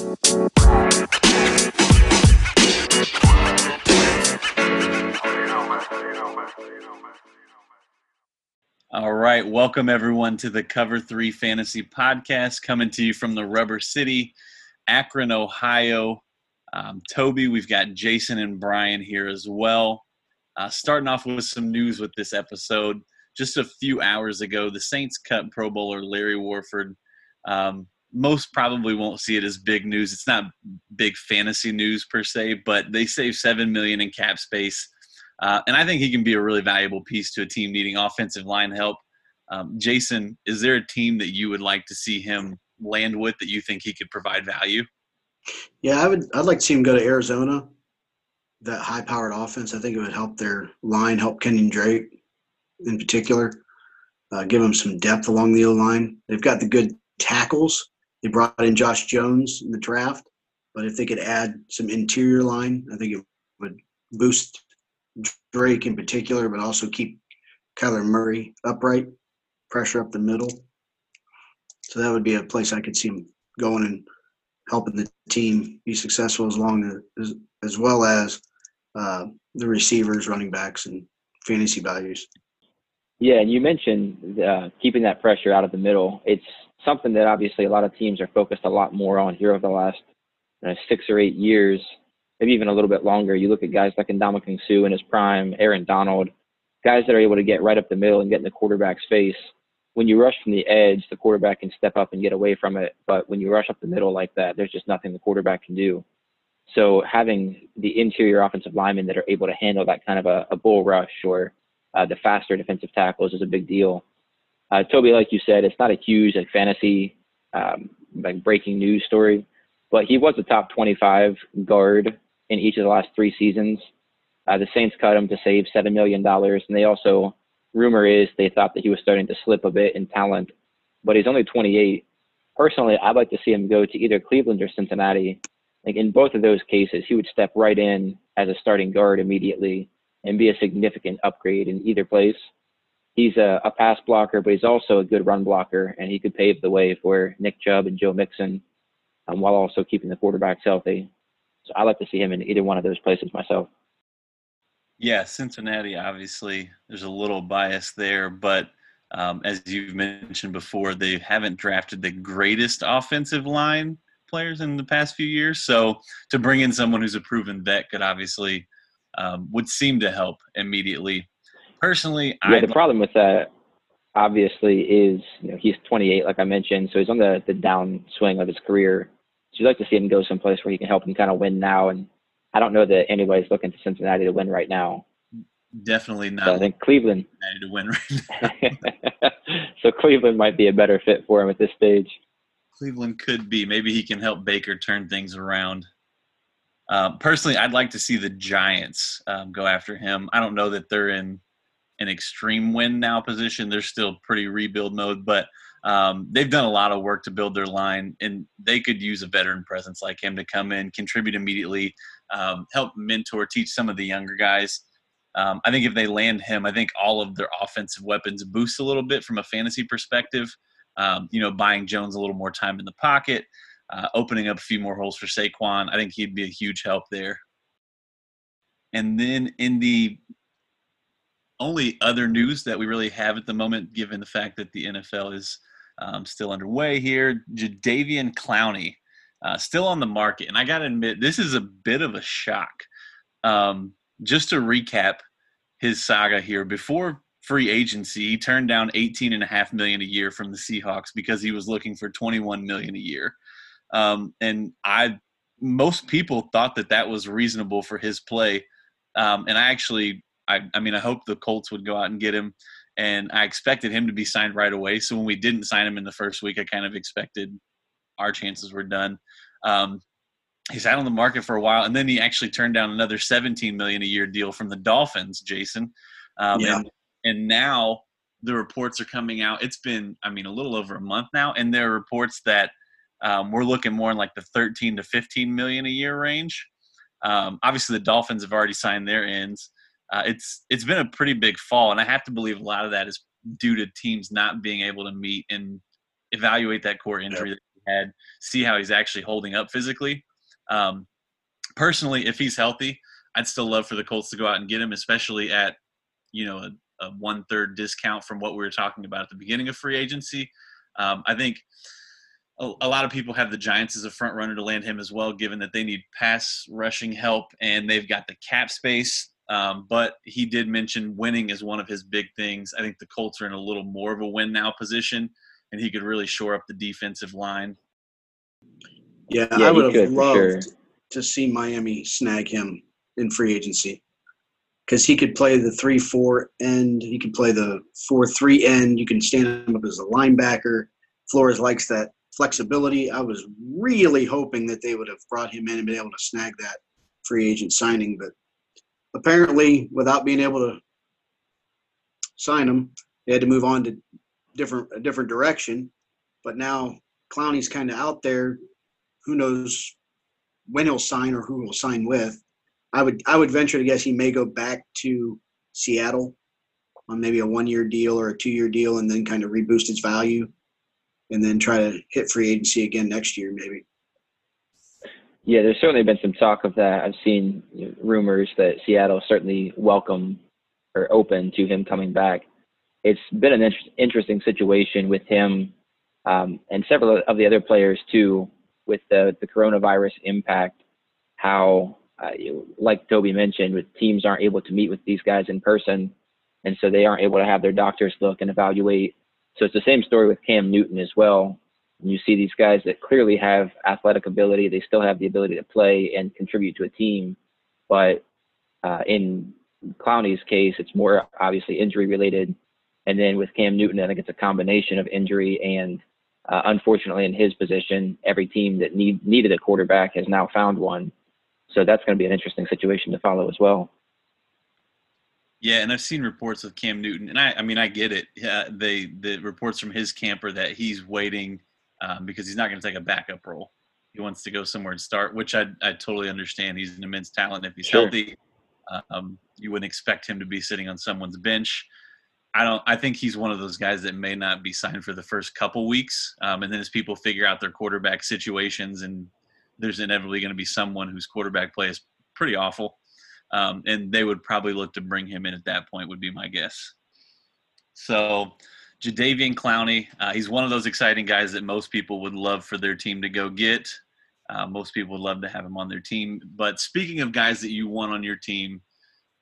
All right, welcome everyone to the Cover 3 Fantasy Podcast coming to you from the Rubber City, Akron, Ohio. Um, Toby, we've got Jason and Brian here as well. Uh, starting off with some news with this episode. Just a few hours ago, the Saints cut Pro Bowler Larry Warford. Um, most probably won't see it as big news. It's not big fantasy news per se, but they save seven million in cap space, uh, and I think he can be a really valuable piece to a team needing offensive line help. Um, Jason, is there a team that you would like to see him land with that you think he could provide value? Yeah, I would. I'd like to see him go to Arizona. That high-powered offense, I think it would help their line, help Kenyan Drake in particular, uh, give them some depth along the O line. They've got the good tackles. They brought in Josh Jones in the draft, but if they could add some interior line, I think it would boost Drake in particular, but also keep Kyler Murray upright, pressure up the middle. So that would be a place I could see him going and helping the team be successful as long as as well as uh, the receivers, running backs, and fantasy values. Yeah, and you mentioned uh, keeping that pressure out of the middle. It's something that obviously a lot of teams are focused a lot more on here over the last you know, six or eight years, maybe even a little bit longer. You look at guys like Ndamukong Suh in his prime, Aaron Donald, guys that are able to get right up the middle and get in the quarterback's face. When you rush from the edge, the quarterback can step up and get away from it. But when you rush up the middle like that, there's just nothing the quarterback can do. So having the interior offensive linemen that are able to handle that kind of a, a bull rush or uh, the faster defensive tackles is a big deal. Uh, Toby, like you said, it's not a huge like fantasy um, like breaking news story, but he was a top 25 guard in each of the last three seasons. Uh, the Saints cut him to save seven million dollars, and they also rumor is they thought that he was starting to slip a bit in talent, but he's only 28. Personally, I'd like to see him go to either Cleveland or Cincinnati. Like in both of those cases, he would step right in as a starting guard immediately and be a significant upgrade in either place. He's a, a pass blocker, but he's also a good run blocker, and he could pave the way for Nick Chubb and Joe Mixon um, while also keeping the quarterbacks healthy. So I like to see him in either one of those places myself. Yeah, Cincinnati, obviously, there's a little bias there, but um, as you've mentioned before, they haven't drafted the greatest offensive line players in the past few years. So to bring in someone who's a proven vet could obviously um, would seem to help immediately. Personally, yeah. I'd the problem with that obviously is you know he's 28, like I mentioned, so he's on the the downswing of his career. So you'd like to see him go someplace where he can help him kind of win now. And I don't know that anybody's looking to Cincinnati to win right now. Definitely not. So I think Cleveland to win right now. so Cleveland might be a better fit for him at this stage. Cleveland could be. Maybe he can help Baker turn things around. Uh, personally, I'd like to see the Giants um, go after him. I don't know that they're in an extreme win now position. They're still pretty rebuild mode, but um, they've done a lot of work to build their line, and they could use a veteran presence like him to come in, contribute immediately, um, help mentor, teach some of the younger guys. Um, I think if they land him, I think all of their offensive weapons boost a little bit from a fantasy perspective. Um, you know, buying Jones a little more time in the pocket, uh, opening up a few more holes for Saquon. I think he'd be a huge help there. And then in the only other news that we really have at the moment, given the fact that the NFL is um, still underway here, Jadeveon Clowney uh, still on the market. And I got to admit, this is a bit of a shock. Um, just to recap his saga here, before free agency, he turned down 18 and a half million a year from the Seahawks because he was looking for 21 million a year. Um, and I, most people thought that that was reasonable for his play. Um, and I actually, I, I mean, I hope the Colts would go out and get him. And I expected him to be signed right away. So when we didn't sign him in the first week, I kind of expected our chances were done. Um, he's out on the market for a while, and then he actually turned down another 17 million a year deal from the Dolphins, Jason. Um, yeah. and, and now the reports are coming out. It's been, I mean, a little over a month now, and there are reports that um, we're looking more in like the 13 to 15 million a year range. Um, obviously, the Dolphins have already signed their ends. Uh, it's it's been a pretty big fall, and I have to believe a lot of that is due to teams not being able to meet and evaluate that core injury that we had, see how he's actually holding up physically. Um, personally, if he's healthy, I'd still love for the Colts to go out and get him, especially at you know a, a one third discount from what we were talking about at the beginning of free agency. Um, I think a, a, lot of people have the Giants as a front runner to land him as well, given that they need pass rushing help and they've got the cap space. Um, but he did mention winning is one of his big things. I think the Colts are in a little more of a win now position, and he could really shore up the defensive line. Yeah, yeah I would have loved sure. to see Miami snag him in free agency because he could play the three four end, he could play the four three end. You can stand him up as a linebacker. Flores likes that flexibility. I was really hoping that they would have brought him in and been able to snag that free agent signing, but apparently, without being able to sign him, they had to move on to different a different direction. But now Clowney's kind of out there. Who knows when he'll sign or who he'll sign with? I would I would venture to guess he may go back to Seattle on maybe a one year deal or a two year deal and then kind of reboost its value and then try to hit free agency again next year maybe. Yeah, there's certainly been some talk of that. I've seen rumors that Seattle certainly welcome or open to him coming back. It's been an inter- interesting situation with him um, and several of the other players too, with the the coronavirus impact. How, uh, like Toby mentioned, with teams aren't able to meet with these guys in person, and so they aren't able to have their doctors look and evaluate. So it's the same story with Cam Newton as well you see these guys that clearly have athletic ability. They still have the ability to play and contribute to a team. But uh, in Clowney's case, it's more obviously injury related. And then with Cam Newton, I think it's a combination of injury and uh, unfortunately in his position, every team that need, needed a quarterback has now found one. So that's going to be an interesting situation to follow as well. Yeah, and I've seen reports of Cam Newton, and I, I mean, I get it. Yeah, they the reports from his camper that he's waiting um, because he's not going to take a backup role. He wants to go somewhere and start, which I, I totally understand. He's an immense talent. If he's sure. healthy, um, you wouldn't expect him to be sitting on someone's bench. I don't. I think he's one of those guys that may not be signed for the first couple weeks, um, and then as people figure out their quarterback situations, and there's inevitably going to be someone whose quarterback play is pretty awful, um, and they would probably look to bring him in at that point. Would be my guess. So Jadeveon Clowney, uh, he's one of those exciting guys that most people would love for their team to go get. Uh, most people would love to have him on their team. But speaking of guys that you want on your team,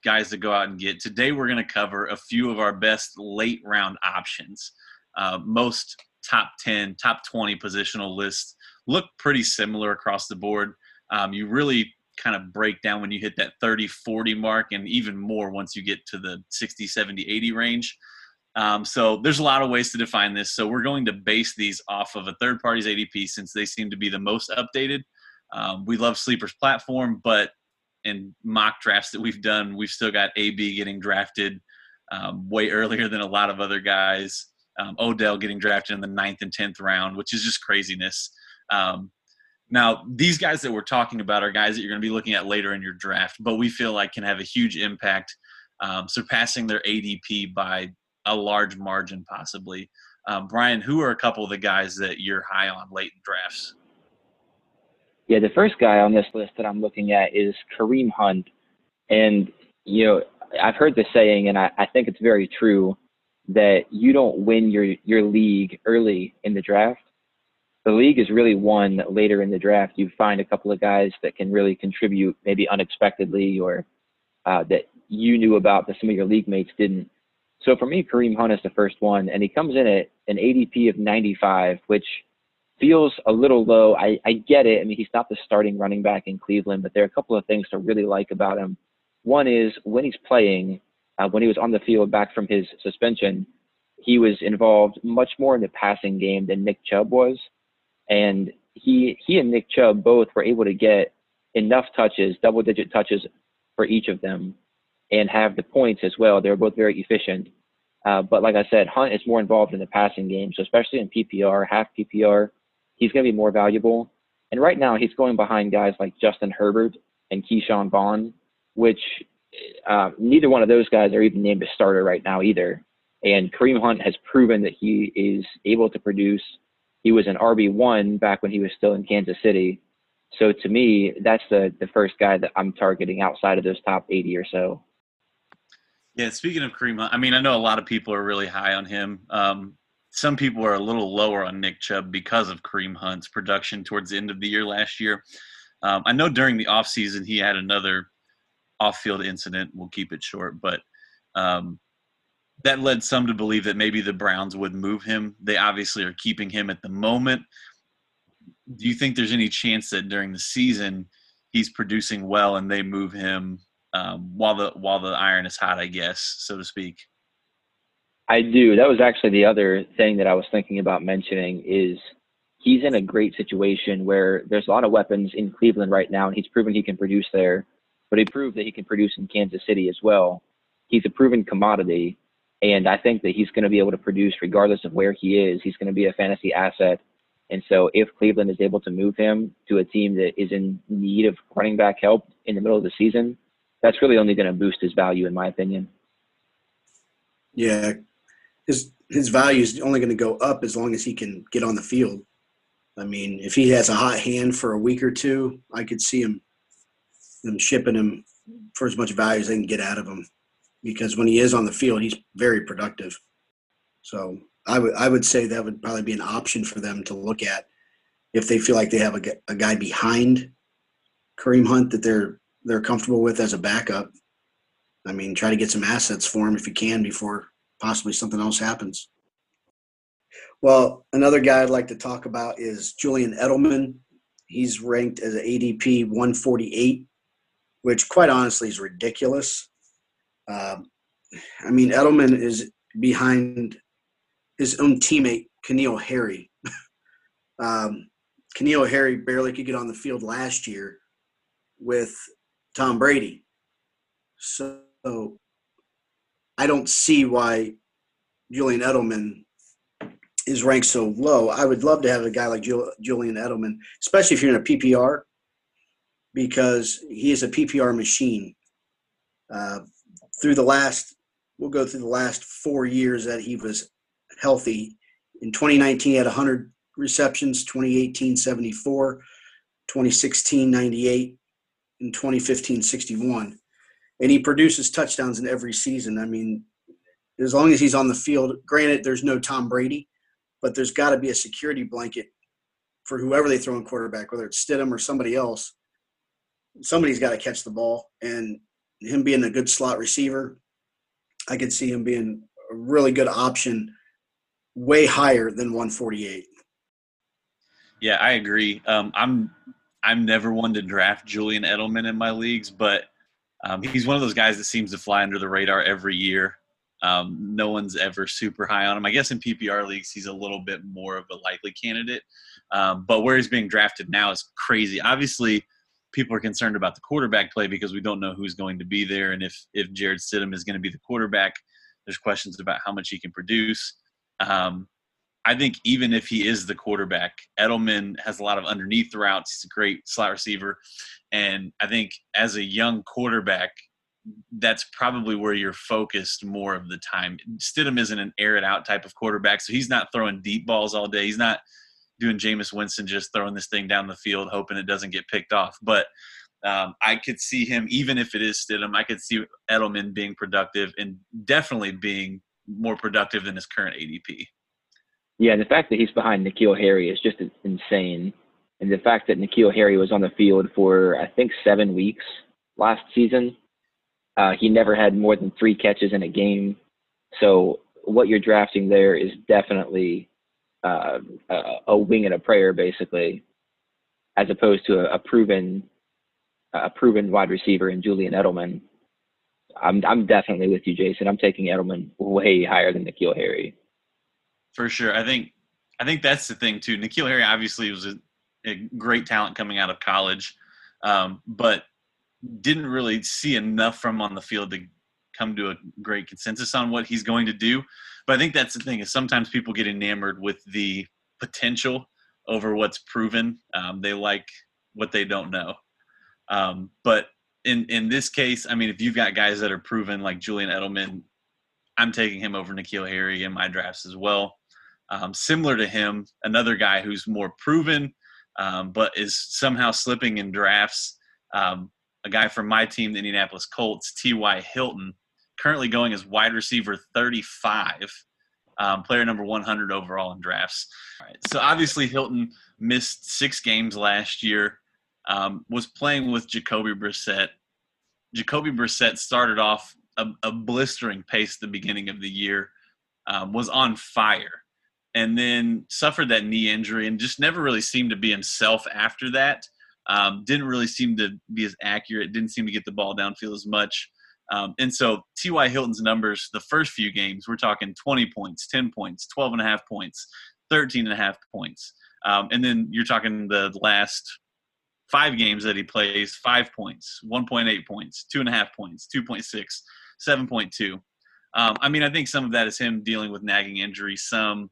guys to go out and get, today we're going to cover a few of our best late round options. Uh, most top 10, top 20 positional lists look pretty similar across the board. Um, you really kind of break down when you hit that 30 40 mark and even more once you get to the 60 70 80 range um, so there's a lot of ways to define this. So we're going to base these off of a third party's ADP since they seem to be the most updated. Um, we love Sleeper's platform, but in mock drafts that we've done, we've still got AB getting drafted um, way earlier than a lot of other guys. Um, Odell getting drafted in the ninth and tenth round, which is just craziness. Um, now, these guys that we're talking about are guys that you're going to be looking at later in your draft, but we feel like can have a huge impact, um, surpassing their ADP by a large margin possibly. Um, Brian, who are a couple of the guys that you're high on late in drafts? Yeah, the first guy on this list that I'm looking at is Kareem Hunt. And, you know, I've heard the saying, and I, I think it's very true, that you don't win your, your league early in the draft. The league is really won later in the draft. You find a couple of guys that can really contribute, maybe unexpectedly, or uh, that you knew about that some of your league mates didn't. So for me, Kareem Hunt is the first one, and he comes in at an ADP of 95, which feels a little low. I, I get it. I mean, he's not the starting running back in Cleveland, but there are a couple of things to really like about him. One is when he's playing, uh, when he was on the field back from his suspension, he was involved much more in the passing game than Nick Chubb was, and he he and Nick Chubb both were able to get enough touches, double digit touches for each of them and have the points as well. They're both very efficient. Uh, but like I said, Hunt is more involved in the passing game. So especially in PPR, half PPR, he's going to be more valuable. And right now, he's going behind guys like Justin Herbert and Ke'Shawn Vaughn, which uh, neither one of those guys are even named a starter right now either. And Kareem Hunt has proven that he is able to produce he was an RB one back when he was still in Kansas City. So to me, that's the the first guy that I'm targeting outside of those top 80 or so. Yeah, speaking of Kareem Hunt, I mean, I know a lot of people are really high on him. Um, some people are a little lower on Nick Chubb because of Kareem Hunt's production towards the end of the year last year. Um, I know during the offseason he had another off-field incident. We'll keep it short, but um, that led some to believe that maybe the Browns would move him. They obviously are keeping him at the moment. Do you think there's any chance that during the season he's producing well and they move him um, while the while the iron is hot, I guess, so to speak. I do. That was actually the other thing that I was thinking about mentioning is he's in a great situation where there's a lot of weapons in Cleveland right now, and he's proven he can produce there. But he proved that he can produce in Kansas City as well. He's a proven commodity, and I think that he's going to be able to produce regardless of where he is. He's going to be a fantasy asset. And so, if Cleveland is able to move him to a team that is in need of running back help in the middle of the season, that's really only going to boost his value, in my opinion. Yeah, his his value is only going to go up as long as he can get on the field. I mean, if he has a hot hand for a week or two, I could see him them shipping him for as much value as they can get out of him. Because when he is on the field, he's very productive. So I would I would say that would probably be an option for them to look at if they feel like they have a, a guy behind Kareem Hunt that they're they're comfortable with as a backup. I mean, try to get some assets for him if you can before possibly something else happens. Well, another guy I'd like to talk about is Julian Edelman. He's ranked as an ADP 148, which quite honestly is ridiculous. Um, I mean, Edelman is behind his own teammate, N'Keal Harry. um, N'Keal Harry barely could get on the field last year with Tom Brady. So I don't see why Julian Edelman is ranked so low. I would love to have a guy like Julian Edelman, especially if you're in a PPR, because he is a PPR machine. Uh, through the last, we'll go through the last four years that he was healthy. In 2019, he had 100 receptions, 2018, 74, 2016, 98, in 2015 61 and he produces touchdowns in every season. I mean as long as he's on the field granted there's no tom brady but there's got to be a security blanket for whoever they throw in quarterback whether it's stidham or somebody else. Somebody's got to catch the ball and him being a good slot receiver i could see him being a really good option way higher than 148 yeah i agree. Um, i'm I'm never one to draft Julian Edelman in my leagues, but um, he's one of those guys that seems to fly under the radar every year. Um, no one's ever super high on him. I guess in PPR leagues, he's a little bit more of a likely candidate. Um, but where he's being drafted now is crazy. Obviously, people are concerned about the quarterback play because we don't know who's going to be there. And if, if Jarrett Stidham is going to be the quarterback, there's questions about how much he can produce. Um, I think even if he is the quarterback, Edelman has a lot of underneath routes. He's a great slot receiver. And I think as a young quarterback, that's probably where you're focused more of the time. Stidham isn't an air it out type of quarterback, so he's not throwing deep balls all day. He's not doing Jameis Winston just throwing this thing down the field, hoping it doesn't get picked off. But um, I could see him, even if it is Stidham, I could see Edelman being productive and definitely being more productive than his current ADP. Yeah, the fact that he's behind N'Keal Harry is just insane. And the fact that N'Keal Harry was on the field for, I think, seven weeks last season, uh, he never had more than three catches in a game. So what you're drafting there is definitely uh, a, a, wing and a prayer, basically, as opposed to a, a proven a proven wide receiver in Julian Edelman. I'm I'm definitely with you, Jason. I'm taking Edelman way higher than N'Keal Harry for sure. I think I think that's the thing too. N'Keal Harry obviously was a, a great talent coming out of college, um, but didn't really see enough from on the field to come to a great consensus on what he's going to do. But I think that's the thing is sometimes people get enamored with the potential over what's proven. Um, they like what they don't know. Um, but in in this case, I mean, if you've got guys that are proven like Julian Edelman, I'm taking him over N'Keal Harry in my drafts as well. Um, similar to him, another guy who's more proven, um, but is somehow slipping in drafts. Um, a guy from my team, the Indianapolis Colts, T.Y. Hilton, currently going as wide receiver 35, um, player number 100 overall in drafts. so obviously, Hilton missed six games last year, um, was playing with Jacoby Brissett. Jacoby Brissett started off a, a blistering pace at the beginning of the year, um, was on fire, and then suffered that knee injury and just never really seemed to be himself after that. Um, didn't really seem to be as accurate, didn't seem to get the ball downfield as much. Um, and so T.Y. Hilton's numbers, the first few games, we're talking 20 points, 10 points, 12 and a half points, 13 and a half points. Um, and then you're talking the last five games that he plays, five points, 1.8 points, two and a half points, 2.6, 7.2. Um, I mean, I think some of that is him dealing with nagging injuries, some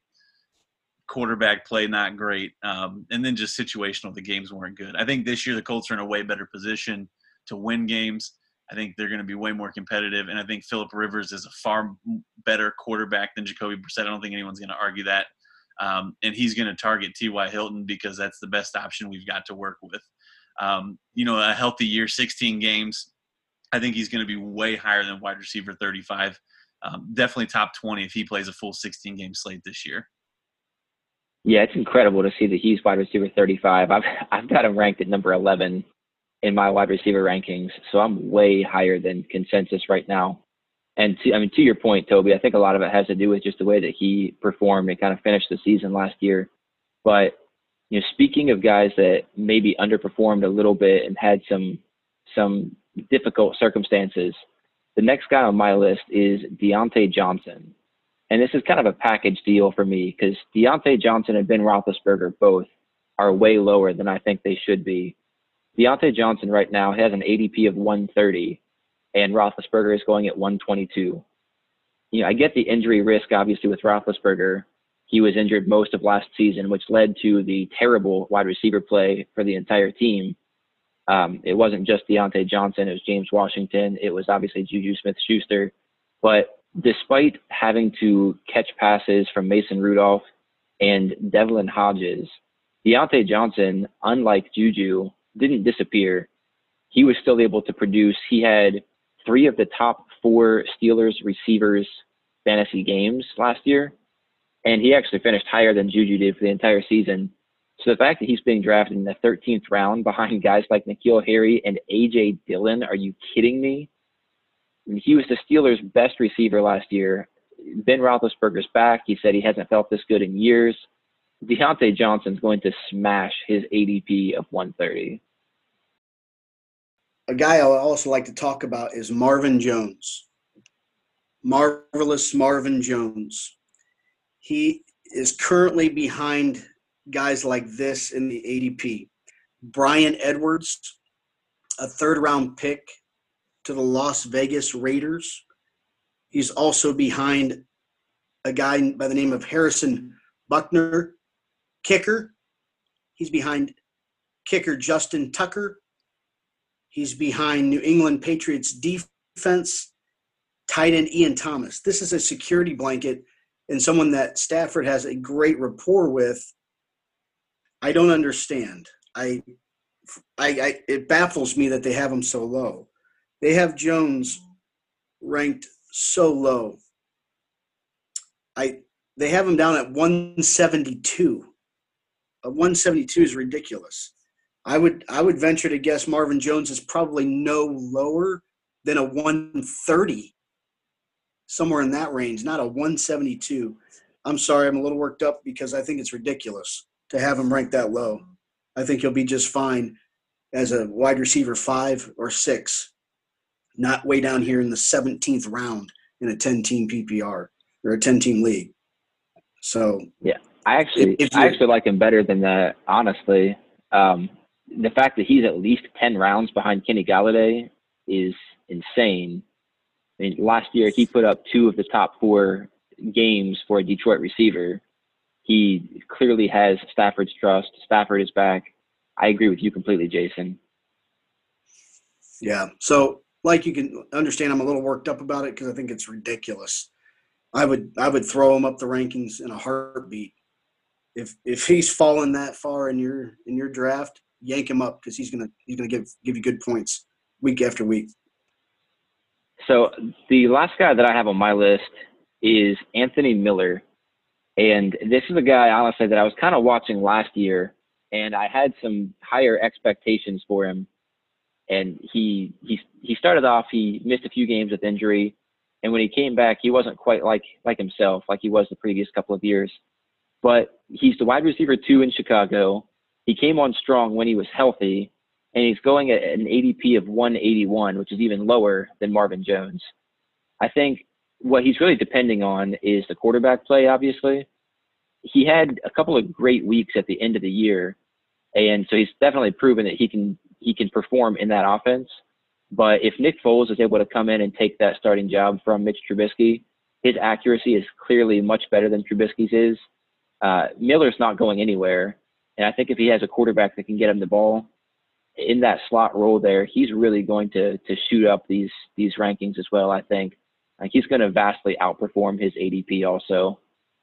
quarterback play not great, um, and then just situational. The games weren't good. I think this year the Colts are in a way better position to win games. I think they're going to be way more competitive, and I think Philip Rivers is a far better quarterback than Jacoby Brissett. I don't think anyone's going to argue that. Um, and he's going to target T.Y. Hilton because that's the best option we've got to work with. Um, you know, a healthy year, 16 games. I think he's going to be way higher than wide receiver 35. Um, definitely top 20 if he plays a full 16 game slate this year. Yeah, it's incredible to see that he's wide receiver 35. I've I've got him ranked at number 11 in my wide receiver rankings, so I'm way higher than consensus right now. And to, I mean, to your point, Toby, I think a lot of it has to do with just the way that he performed and kind of finished the season last year. But you know, speaking of guys that maybe underperformed a little bit and had some some difficult circumstances, the next guy on my list is Diontae Johnson. And this is kind of a package deal for me because Diontae Johnson and Ben Roethlisberger both are way lower than I think they should be. Diontae Johnson right now has an ADP of 130, and Roethlisberger is going at 122. You know, I get the injury risk obviously with Roethlisberger. He was injured most of last season, which led to the terrible wide receiver play for the entire team. Um, it wasn't just Diontae Johnson; it was James Washington. It was obviously Juju Smith-Schuster. But despite having to catch passes from Mason Rudolph and Devlin Hodges, Diontae Johnson, unlike Juju, didn't disappear. He was still able to produce. He had three of the top four Steelers receivers fantasy games last year, and he actually finished higher than Juju did for the entire season. So the fact that he's being drafted in the 13th round behind guys like N'Keal Harry and AJ Dillon, are you kidding me? He was the Steelers' best receiver last year. Ben Roethlisberger's back. He said he hasn't felt this good in years. Diontae Johnson's going to smash his ADP of 130. A guy I would also like to talk about is Marvin Jones. Marvelous Marvin Jones. He is currently behind guys like this in the ADP. Bryan Edwards, a third round pick to the Las Vegas Raiders. He's also behind a guy by the name of Harrison Butker, kicker. He's behind kicker Justin Tucker. He's behind New England Patriots defense, tight end Ian Thomas. This is a security blanket and someone that Stafford has a great rapport with. I don't understand. I, I, I it baffles me that they have him so low. They have Jones ranked so low. I they have him down at 172. A uh, 172 is ridiculous. I would I would venture to guess Marvin Jones is probably no lower than a 130. Somewhere in that range, not a 172. I'm sorry, I'm a little worked up because I think it's ridiculous to have him ranked that low. I think he'll be just fine as a wide receiver five or six not way down here in the 17th round in a 10 team PPR or a 10 team league. So yeah, I actually I actually like him better than that. Honestly, um, the fact that he's at least 10 rounds behind Kenny Golladay is insane. I mean, last year he put up two of the top four games for a Detroit receiver. He clearly has Stafford's trust. Stafford is back. I agree with you completely, Jason. Yeah. So like you can understand, I'm a little worked up about it because I think it's ridiculous. I would I would throw him up the rankings in a heartbeat. If if he's fallen that far in your in your draft, yank him up because he's gonna he's gonna give give you good points week after week. So the last guy that I have on my list is Anthony Miller, and this is a guy honestly that I was kind of watching last year, and I had some higher expectations for him. And he he he started off he missed a few games with injury, and when he came back, he wasn't quite like like himself like he was the previous couple of years. But he's the wide receiver two in Chicago. He came on strong when he was healthy, and he's going at an ADP of 181, which is even lower than Marvin Jones. I think what he's really depending on is the quarterback play, obviously. He had a couple of great weeks at the end of the year, and so he's definitely proven that he can he can perform in that offense. But if Nick Foles is able to come in and take that starting job from Mitch Trubisky, his accuracy is clearly much better than Trubisky's is. Uh, Miller's not going anywhere, and I think if he has a quarterback that can get him the ball in that slot role there, he's really going to to shoot up these these rankings as well. I think like he's going to vastly outperform his ADP. Also,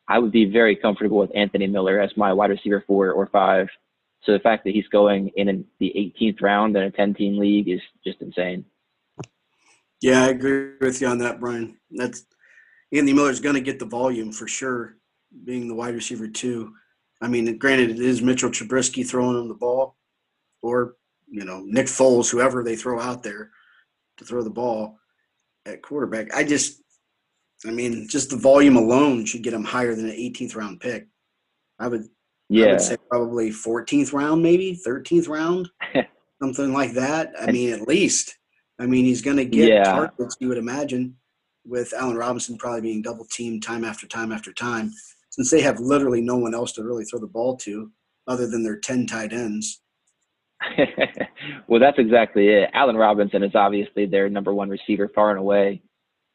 I would be very comfortable with Anthony Miller as my wide receiver four or five. So the fact that he's going in the 18th round in a 10 team league is just insane. Yeah, I agree with you on that, Brian. That's Anthony Miller's going to get the volume for sure, being the wide receiver too. I mean, granted, it is Mitchell Trubisky throwing him the ball, or you know Nick Foles, whoever they throw out there to throw the ball at quarterback. I just, I mean, just the volume alone should get him higher than an 18th round pick. I would, yeah, I would say probably 14th round, maybe 13th round, something like that. I mean, at least. I mean, he's going to get yeah. targets. You would imagine, with Allen Robinson probably being double teamed time after time after time, since they have literally no one else to really throw the ball to, other than their 10 tight ends. well, that's exactly it. Allen Robinson is obviously their number one receiver far and away,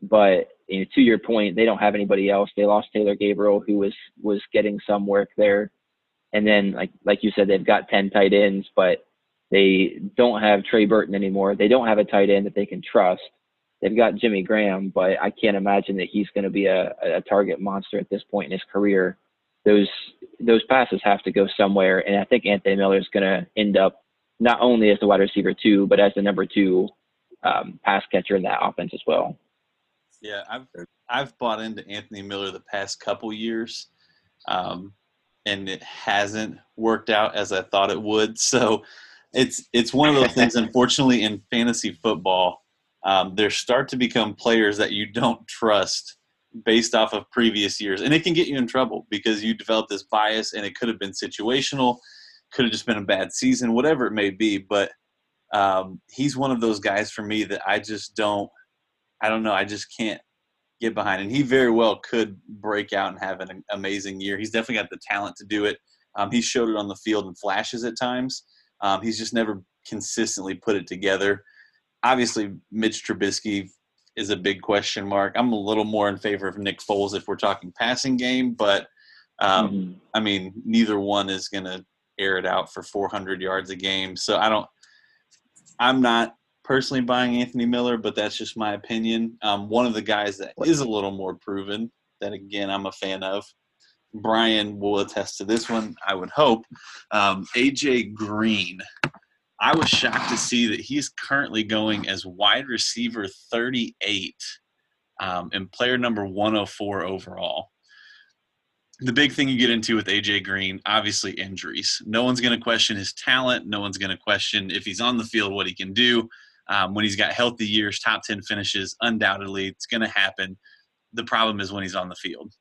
but you know, to your point, they don't have anybody else. They lost Taylor Gabriel, who was was getting some work there, and then like like you said, they've got ten tight ends, but they don't have Trey Burton anymore. They don't have a tight end that they can trust. They've got Jimmy Graham, but I can't imagine that he's going to be a, a target monster at this point in his career. Those those passes have to go somewhere, and I think Anthony Miller is going to end up not only as the wide receiver two, but as the number two um, pass catcher in that offense as well. Yeah, I've I've bought into Anthony Miller the past couple years, um, and it hasn't worked out as I thought it would. So it's it's one of those things. Unfortunately, in fantasy football, um, there start to become players that you don't trust based off of previous years, and it can get you in trouble because you develop this bias, and it could have been situational could have just been a bad season, whatever it may be. But um, he's one of those guys for me that I just don't, I don't know, I just can't get behind. And he very well could break out and have an amazing year. He's definitely got the talent to do it. Um, he showed it on the field in flashes at times. Um, he's just never consistently put it together. Obviously, Mitch Trubisky is a big question mark. I'm a little more in favor of Nick Foles if we're talking passing game, but um, mm-hmm. I mean, neither one is going to air it out for 400 yards a game. So I don't. I'm not personally buying Anthony Miller, but that's just my opinion. Um, one of the guys that is a little more proven that again I'm a fan of. Brian will attest to this one. I would hope. Um, AJ Green. I was shocked to see that he's currently going as wide receiver 38 um, and player number 104 overall the big thing you get into with AJ Green, obviously injuries. No one's going to question his talent. No one's going to question if he's on the field what he can do. Um, when he's got healthy years, top 10 finishes, undoubtedly, it's going to happen. The problem is when he's on the field.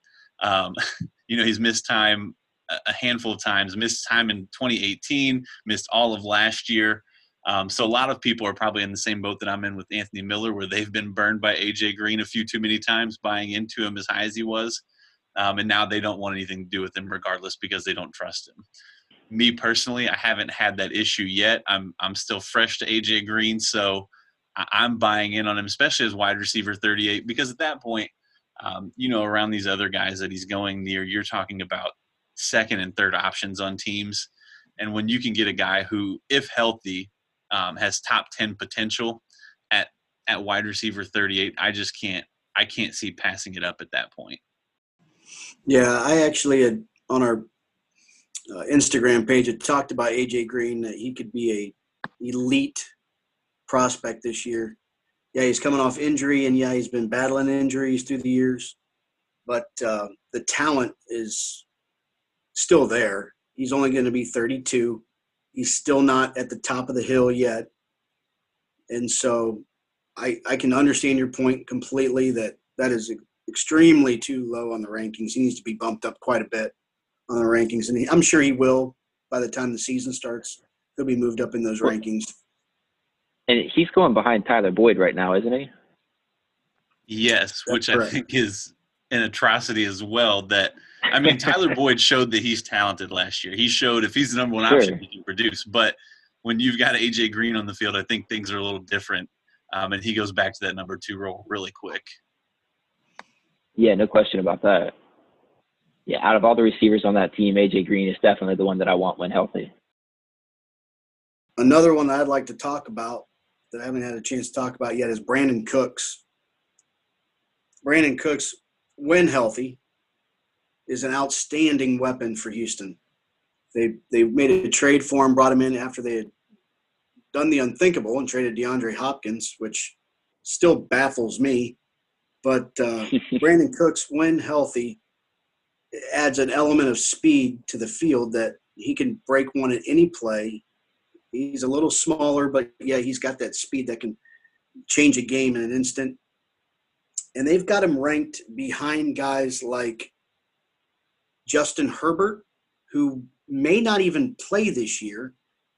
Um, you know, he's missed time a handful of times, missed time in 2018, missed all of last year. Um, so a lot of people are probably in the same boat that I'm in with Anthony Miller, where they've been burned by AJ Green a few too many times, buying into him as high as he was um, and now they don't want anything to do with him regardless because they don't trust him. Me personally, I haven't had that issue yet. I'm I'm still fresh to AJ Green, so I'm buying in on him, especially as wide receiver 38, because at that point, um, you know, around these other guys that he's going near, you're talking about second and third options on teams. And when you can get a guy who, if healthy, um, has top 10 potential at, at wide receiver 38, I just can't, I can't see passing it up at that point. Yeah, I actually had on our uh, Instagram page had talked about AJ Green that he could be a elite prospect this year. Yeah, he's coming off injury, and yeah, he's been battling injuries through the years, but uh, the talent is still there. He's only going to be 32. He's still not at the top of the hill yet, and so I I can understand your point completely that that is extremely too low on the rankings. He needs to be bumped up quite a bit on the rankings, and he, I'm sure he will by the time the season starts. He'll be moved up in those rankings. And he's going behind Tyler Boyd right now, isn't he? Yes, That's which correct. I think is an atrocity as well. That I mean, Tyler Boyd showed that he's talented last year. He showed if he's the number one sure. option, he can produce. But when you've got AJ Green on the field, I think things are a little different, um, and he goes back to that number two role really quick. Yeah, no question about that. Yeah, out of all the receivers on that team, AJ Green is definitely the one that I want when healthy. Another one that I'd like to talk about that I haven't had a chance to talk about yet is Brandin Cooks. Brandin Cooks, when healthy, is an outstanding weapon for Houston. They they made a trade for him, brought him in after they had done the unthinkable and traded DeAndre Hopkins, which still baffles me. But uh, Brandin Cooks, when healthy, adds an element of speed to the field that he can break one at any play. He's a little smaller, but yeah, he's got that speed that can change a game in an instant. And they've got him ranked behind guys like Justin Herbert, who may not even play this year,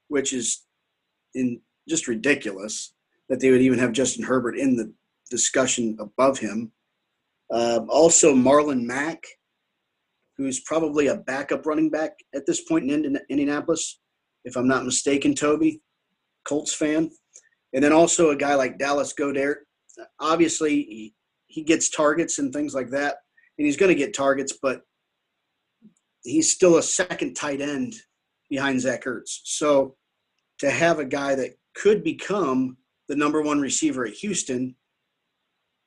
which is in just ridiculous that they would even have Justin Herbert in the discussion above him. Uh, also, Marlon Mack, who's probably a backup running back at this point in Indianapolis, if I'm not mistaken, Toby, Colts fan. And then also a guy like Dallas Goedert. Obviously, he, he gets targets and things like that, and he's going to get targets, but he's still a second tight end behind Zach Ertz. So to have a guy that could become the number one receiver at Houston,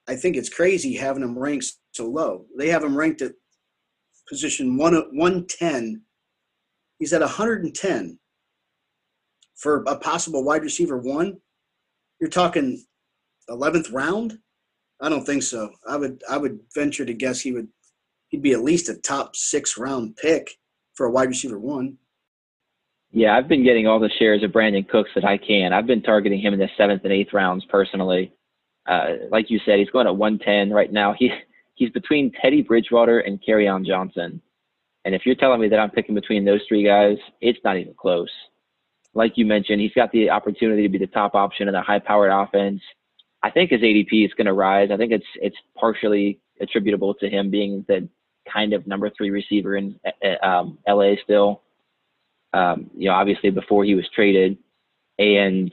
I think it's crazy having him ranked so low. They have him ranked at position one, 110. He's at 110 for a possible wide receiver one. You're talking 11th round? I don't think so. I would I would venture to guess he would he'd be at least a top six round pick for a wide receiver one. Yeah, I've been getting all the shares of Brandin Cooks that I can. I've been targeting him in the seventh and eighth rounds personally. Uh, like you said, he's going at 110 right now. He he's between Teddy Bridgewater and on Johnson. And if you're telling me that I'm picking between those three guys, it's not even close. Like you mentioned, he's got the opportunity to be the top option in a high-powered offense. I think his ADP is going to rise. I think it's it's partially attributable to him being the kind of number three receiver in uh, um, LA still. Um, you know, obviously before he was traded, and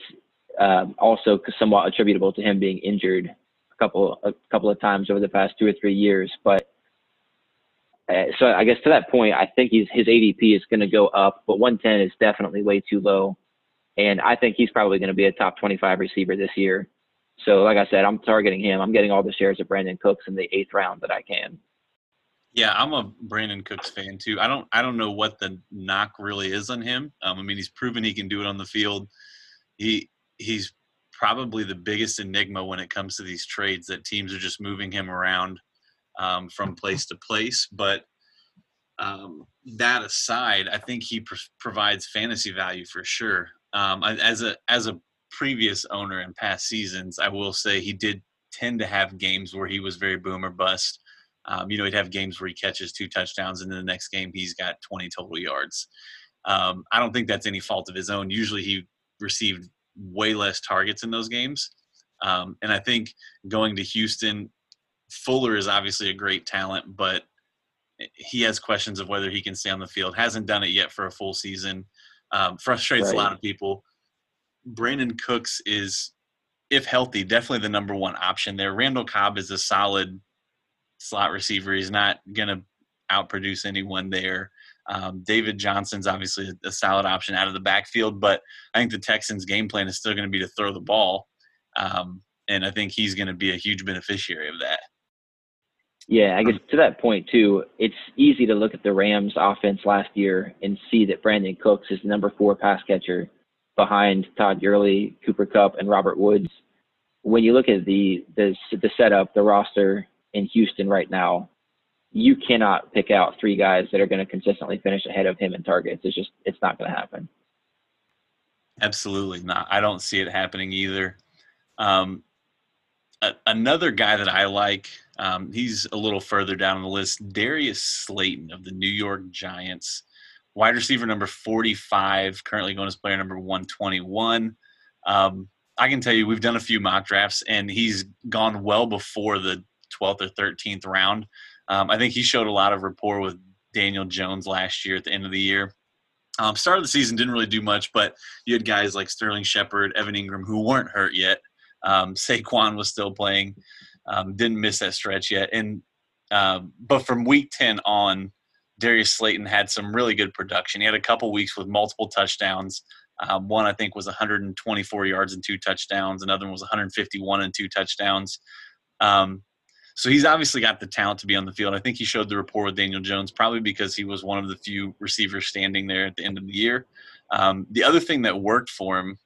um, also somewhat attributable to him being injured couple a couple of times over the past two or three years. But uh, so I guess to that point, I think he's his ADP is going to go up, but 110 is definitely way too low, and I think he's probably going to be a top 25 receiver this year. So, like I said, I'm targeting him. I'm getting all the shares of Brandin Cooks in the eighth round that I can. Yeah, I'm a Brandin Cooks fan too. I don't I don't know what the knock really is on him. Um, I mean, he's proven he can do it on the field. He he's probably the biggest enigma when it comes to these trades that teams are just moving him around um, from place to place. But um, that aside, I think he pr- provides fantasy value for sure. Um, as a as a previous owner in past seasons, I will say he did tend to have games where he was very boom or bust. Um, you know, he'd have games where he catches two touchdowns, and then the next game he's got 20 total yards. Um, I don't think that's any fault of his own. Usually he received way less targets in those games. Um, and I think going to Houston, Fuller is obviously a great talent, but he has questions of whether he can stay on the field. Hasn't done it yet for a full season. Um, frustrates right. a lot of people. Brandin Cooks is, if healthy, definitely the number one option there. Randall Cobb is a solid slot receiver. He's not going to outproduce anyone there. Um, David Johnson's obviously a solid option out of the backfield, but I think the Texans' game plan is still going to be to throw the ball, um, and I think he's going to be a huge beneficiary of that. Yeah, I guess to that point too, it's easy to look at the Rams offense last year and see that Brandin Cooks is the number four pass catcher behind Todd Gurley, Cooper Kupp, and Robert Woods. When you look at the the the setup, the roster in Houston right now, you cannot pick out three guys that are going to consistently finish ahead of him in targets. It's just it's not going to happen. Absolutely not. I don't see it happening either. Um, a, another guy that I like, um, he's a little further down the list, Darius Slayton of the New York Giants, wide receiver number 45, currently going as player number 121. Um, I can tell you, we've done a few mock drafts, and he's gone well before the 12th or 13th round. Um, I think he showed a lot of rapport with Daniel Jones last year at the end of the year. Um, start of the season didn't really do much, but you had guys like Sterling Shepard, Evan Engram, who weren't hurt yet. Um, Saquon was still playing, um, didn't miss that stretch yet. And um, but from week ten on, Darius Slayton had some really good production. He had a couple weeks with multiple touchdowns. Um, one I think was 124 yards and two touchdowns. Another one was 151 and two touchdowns. Um, so he's obviously got the talent to be on the field. I think he showed the rapport with Daniel Jones, probably because he was one of the few receivers standing there at the end of the year. Um, the other thing that worked for him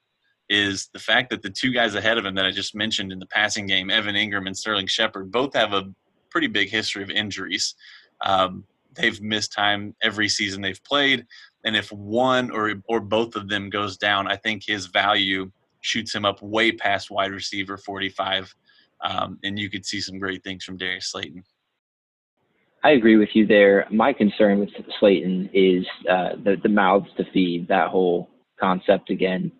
is the fact that the two guys ahead of him that I just mentioned in the passing game, Evan Engram and Sterling Shepard, both have a pretty big history of injuries. Um, they've missed time every season they've played, and if one or or both of them goes down, I think his value shoots him up way past wide receiver 45 um, and you could see some great things from Darius Slayton. I agree with you there. My concern with Slayton is uh, the the mouths to feed. That whole concept again.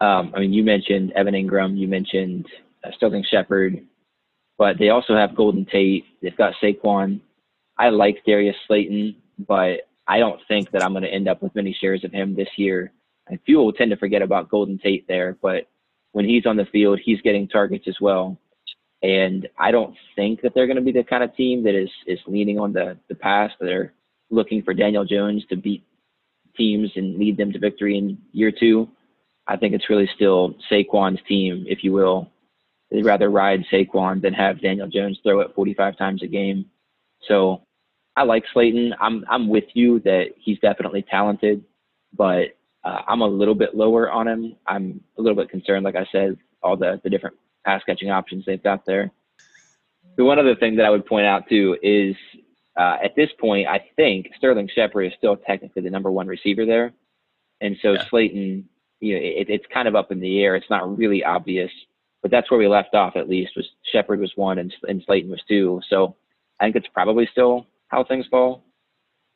Um, I mean, you mentioned Evan Engram, you mentioned uh, Sterling Shepard, but they also have Golden Tate. They've got Saquon. I like Darius Slayton, but I don't think that I'm going to end up with many shares of him this year. And people will tend to forget about Golden Tate there, but when he's on the field, he's getting targets as well. And I don't think that they're going to be the kind of team that is is leaning on the the pass. They're looking for Daniel Jones to beat teams and lead them to victory in year two. I think it's really still Saquon's team, if you will. They'd rather ride Saquon than have Daniel Jones throw it 45 times a game. So I like Slayton. I'm I'm with you that he's definitely talented, but uh, I'm a little bit lower on him. I'm a little bit concerned, like I said, all the the different pass catching options they've got there. The one other thing that I would point out too is uh, at this point, I think Sterling Shepard is still technically the number one receiver there, and so yeah. Slayton, you know, it, it's kind of up in the air. It's not really obvious, but that's where we left off. At least was Shepard was one and, and Slayton was two. So I think it's probably still how things fall.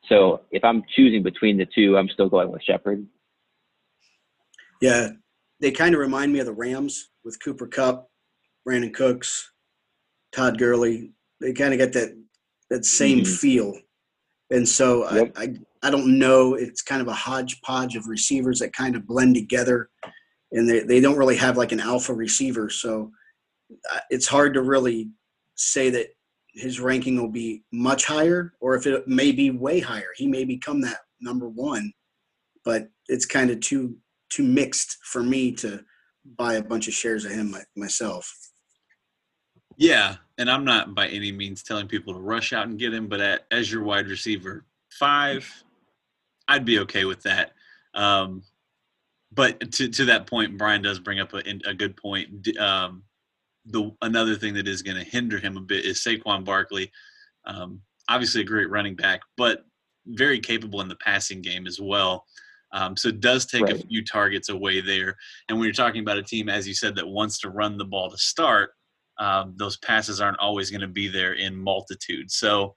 So if I'm choosing between the two, I'm still going with Shepard. Yeah, they kind of remind me of the Rams with Cooper Kupp Brandin Cooks, Todd Gurley. They kind of get that that same mm-hmm. feel, and so yep. I, I I don't know. It's kind of a hodgepodge of receivers that kind of blend together, and they they don't really have like an alpha receiver. So uh, it's hard to really say that his ranking will be much higher, or if it may be way higher. He may become that number one, but it's kind of too too mixed for me to buy a bunch of shares of him myself. Yeah, and I'm not by any means telling people to rush out and get him, but at, as your wide receiver five, I'd be okay with that. Um, but to to that point, Brian does bring up a, a good point. Um, the another thing that is going to hinder him a bit is Saquon Barkley. Um, obviously, a great running back, but very capable in the passing game as well. Um, so it does take right. a few targets away there. And when you're talking about a team, as you said, that wants to run the ball to start, um, those passes aren't always going to be there in multitude. So,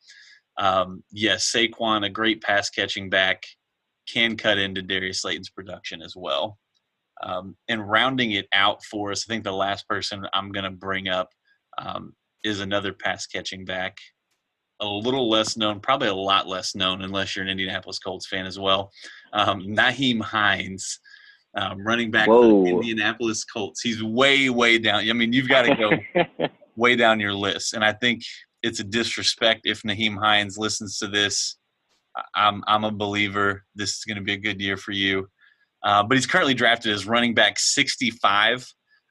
um, yes, Saquon, a great pass catching back, can cut into Darius Slayton's production as well. Um, and rounding it out for us, I think the last person I'm going to bring up um, is another pass catching back, a little less known, probably a lot less known, unless you're an Indianapolis Colts fan as well. Um, Nyheim Hines um, running back Whoa. for the Indianapolis Colts. He's way, way down. I mean, you've got to go way down your list. And I think it's a disrespect if Nyheim Hines listens to this. I'm, I'm a believer. This is going to be a good year for you. Uh, but he's currently drafted as running back 65.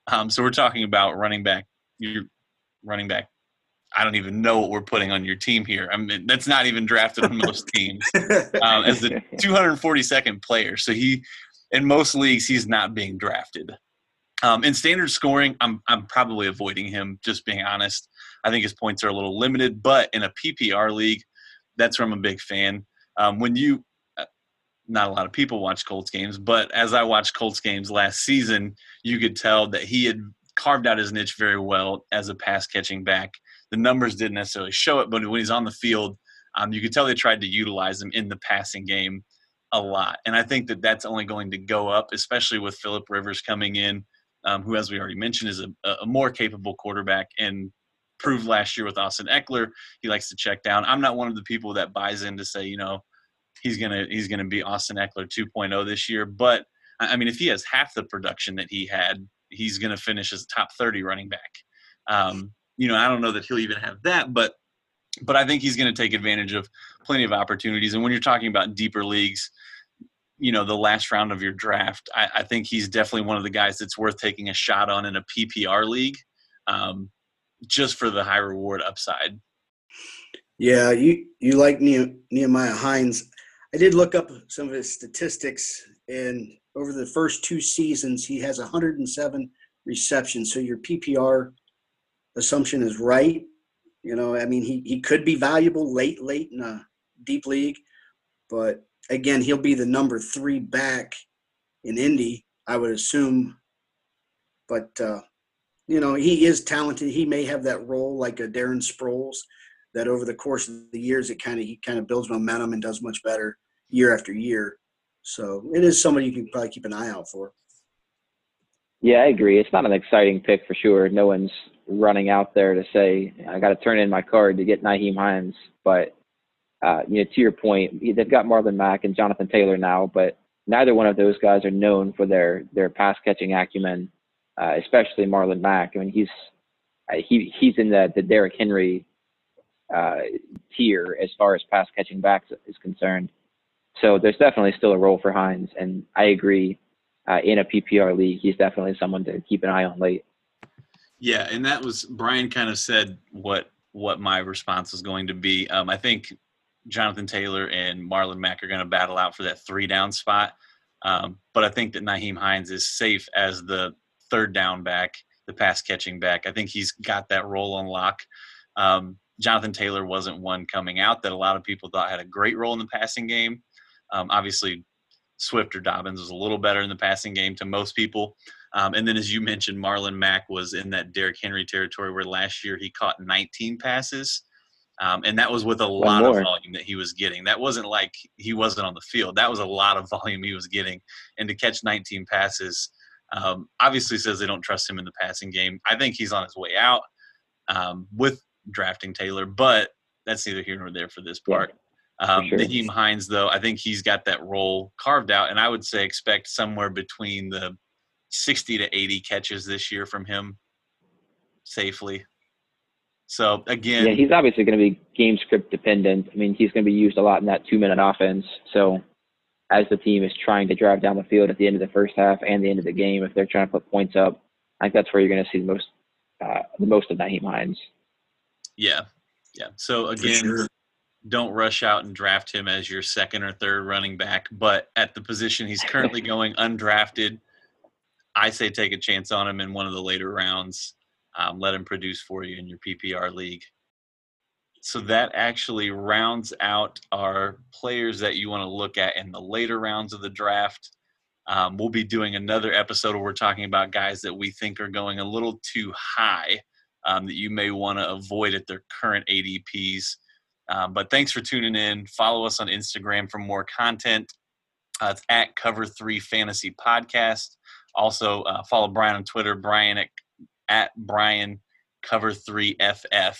Um, so we're talking about running back. You're running back. I don't even know what we're putting on your team here. I mean, that's not even drafted on most teams um, as the 242nd player. So he, in most leagues, he's not being drafted. Um, in standard scoring, I'm I'm probably avoiding him. Just being honest, I think his points are a little limited. But in a PPR league, that's where I'm a big fan. Um, when you, uh, not a lot of people watch Colts games, but as I watched Colts games last season, you could tell that he had carved out his niche very well as a pass catching back. The numbers didn't necessarily show it, but when he's on the field, um, you could tell they tried to utilize him in the passing game a lot. And I think that that's only going to go up, especially with Philip Rivers coming in um, who, as we already mentioned, is a, a more capable quarterback and proved last year with Austin Ekeler. He likes to check down. I'm not one of the people that buys in to say, you know, he's gonna he's gonna be Austin Ekeler 2.0 this year. But I mean, if he has half the production that he had, he's gonna finish as top 30 running back. Um, you know, I don't know that he'll even have that, but but I think he's going to take advantage of plenty of opportunities. And when you're talking about deeper leagues, you know the last round of your draft, I, I, think he's definitely one of the guys that's worth taking a shot on in a PPR league, um, just for the high reward upside. Yeah, you you like Nyheim Hines. I did look up some of his statistics, and over the first two seasons, he has 107 receptions. So your PPR assumption is right. You know, I mean, he he could be valuable late, late in a deep league, but again, he'll be the number three back in Indy, I would assume. But uh, you know, he is talented. He may have that role like a Darren Sproles, that over the course of the years, it kind of he kind of builds momentum and does much better year after year. So it is somebody you can probably keep an eye out for. Yeah, I agree. It's not an exciting pick for sure. No one's running out there to say I got to turn in my card to get Nyheim Hines, but uh, you know, to your point, they've got Marlon Mack and Jonathan Taylor now, but neither one of those guys are known for their their pass catching acumen, uh, especially Marlon Mack. I mean, he's uh, he he's in the the Derrick Henry uh, tier as far as pass catching backs is concerned. So there's definitely still a role for Hines, and I agree. Uh, in a PPR league, he's definitely someone to keep an eye on late. Yeah, and that was Brian kind of said what what my response was going to be. Um, I think Jonathan Taylor and Marlon Mack are going to battle out for that three down spot. Um, but I think that Nyheim Hines is safe as the third down back, the pass catching back. I think he's got that role on lock. Um, Jonathan Taylor wasn't one coming out that a lot of people thought had a great role in the passing game. Um, obviously, Swift or Dobbins was a little better in the passing game to most people. Um, and then, as you mentioned, Marlon Mack was in that Derrick Henry territory where last year he caught 19 passes. Um, and that was with a lot of volume that he was getting. That wasn't like he wasn't on the field. That was a lot of volume he was getting. And to catch 19 passes, um, obviously says they don't trust him in the passing game. I think he's on his way out um, with drafting Taylor, but that's neither here nor there for this part. Yeah, um, sure. Nyheim Hines, though, I think he's got that role carved out, and I would say expect somewhere between the 60 to 80 catches this year from him safely. So again, yeah, he's obviously going to be game script dependent. I mean, he's going to be used a lot in that two minute offense. So as the team is trying to drive down the field at the end of the first half and the end of the game, if they're trying to put points up, I think that's where you're going to see the most uh, the most of Nyheim Hines. Yeah, yeah. So again, sure. Don't rush out and draft him as your second or third running back. But at the position he's currently going undrafted, I say take a chance on him in one of the later rounds um, let him produce for you in your PPR league. So that actually rounds out our players that you want to look at in the later rounds of the draft. Um, we'll be doing another episode where we're talking about guys that we think are going a little too high um, that you may want to avoid at their current ADPs. Um, but thanks for tuning in. Follow us on Instagram for more content. Uh, it's at Cover Three Fantasy Podcast. Also, uh, follow Brian on Twitter, Brian at at Brian Cover Three FF,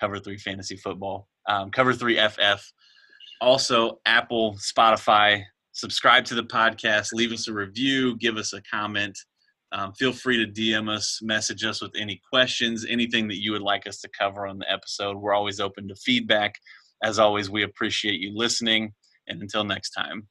Cover Three Fantasy Football, um, Cover Three FF. Also, Apple, Spotify. Subscribe to the podcast. Leave us a review. Give us a comment. Um, feel free to DM us, message us with any questions, anything that you would like us to cover on the episode. We're always open to feedback. As always, we appreciate you listening. And until next time.